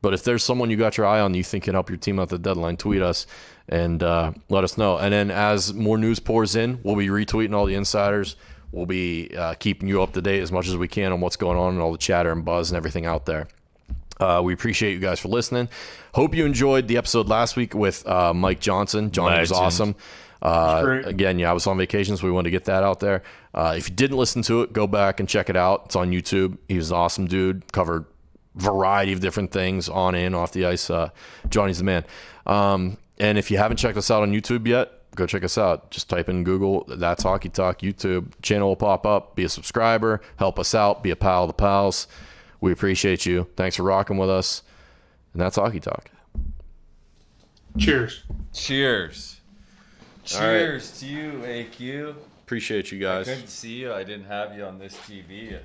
But if there's someone you got your eye on you think can help your team out the deadline, tweet us and uh, let us know. And then as more news pours in, we'll be retweeting all the insiders. We'll be uh, keeping you up to date as much as we can on what's going on and all the chatter and buzz and everything out there. Uh, we appreciate you guys for listening. Hope you enjoyed the episode last week with uh, Mike Johnson. Johnny was awesome. Uh, again, yeah, I was on vacation, so we wanted to get that out there. Uh, if you didn't listen to it, go back and check it out. It's on YouTube. He was an awesome dude. Covered variety of different things on and off the ice. Uh, Johnny's the man. Um, and if you haven't checked us out on YouTube yet, go check us out. Just type in Google, that's Hockey Talk YouTube. Channel will pop up. Be a subscriber. Help us out. Be a pal of the pals. We appreciate you. Thanks for rocking with us. And that's Hockey Talk. Cheers. Cheers. All right. Cheers to you, AQ. Appreciate you guys. Couldn't see you. I didn't have you on this TV.